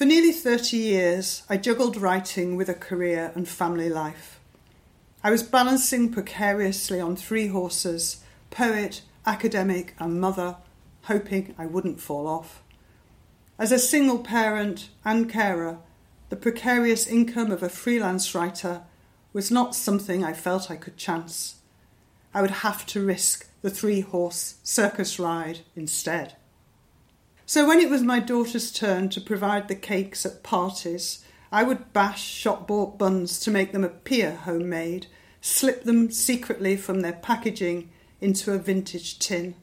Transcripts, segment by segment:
For nearly 30 years, I juggled writing with a career and family life. I was balancing precariously on three horses poet, academic, and mother, hoping I wouldn't fall off. As a single parent and carer, the precarious income of a freelance writer was not something I felt I could chance. I would have to risk the three horse circus ride instead. So when it was my daughter's turn to provide the cakes at parties, I would bash shop bought buns to make them appear homemade, slip them secretly from their packaging into a vintage tin.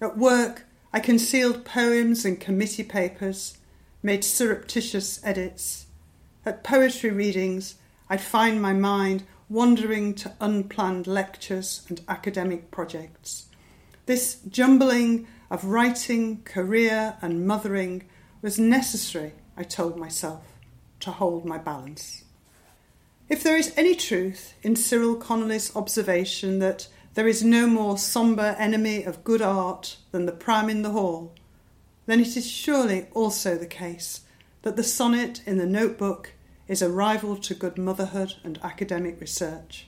At work, I concealed poems and committee papers, made surreptitious edits. At poetry readings, I'd find my mind wandering to unplanned lectures and academic projects. This jumbling of writing, career, and mothering was necessary, I told myself, to hold my balance. If there is any truth in Cyril Connolly's observation that there is no more sombre enemy of good art than the pram in the hall, then it is surely also the case that the sonnet in the notebook is a rival to good motherhood and academic research.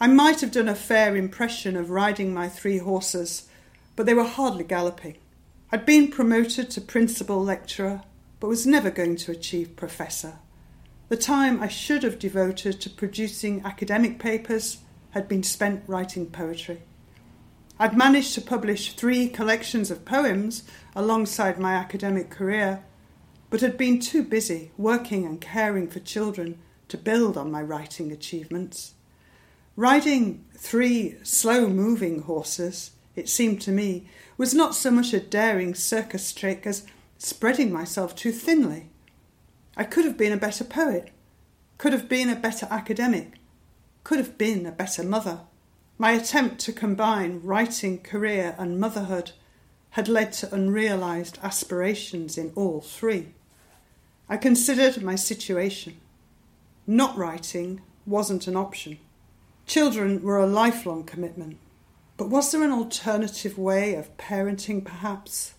I might have done a fair impression of riding my three horses but they were hardly galloping. I'd been promoted to principal lecturer, but was never going to achieve professor. The time I should have devoted to producing academic papers had been spent writing poetry. I'd managed to publish three collections of poems alongside my academic career, but had been too busy working and caring for children to build on my writing achievements. Riding three slow moving horses it seemed to me, was not so much a daring circus trick as spreading myself too thinly. I could have been a better poet, could have been a better academic, could have been a better mother. My attempt to combine writing, career, and motherhood had led to unrealised aspirations in all three. I considered my situation. Not writing wasn't an option. Children were a lifelong commitment. But was there an alternative way of parenting, perhaps?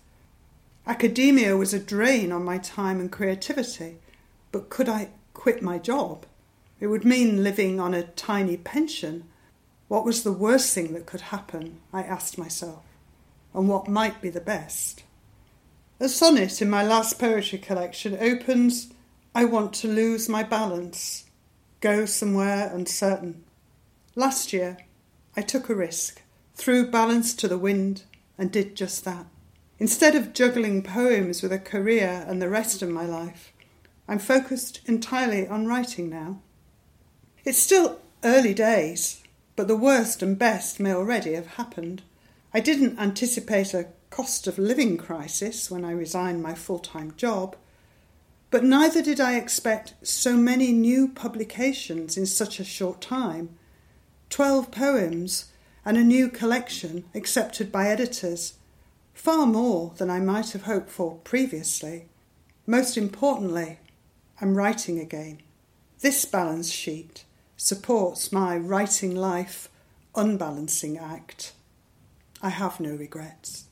Academia was a drain on my time and creativity, but could I quit my job? It would mean living on a tiny pension. What was the worst thing that could happen? I asked myself. And what might be the best? A sonnet in my last poetry collection opens I want to lose my balance, go somewhere uncertain. Last year, I took a risk threw balance to the wind, and did just that. Instead of juggling poems with a career and the rest of my life, I'm focused entirely on writing now. It's still early days, but the worst and best may already have happened. I didn't anticipate a cost of living crisis when I resigned my full time job, but neither did I expect so many new publications in such a short time. Twelve poems and a new collection accepted by editors, far more than I might have hoped for previously. Most importantly, I'm writing again. This balance sheet supports my writing life unbalancing act. I have no regrets.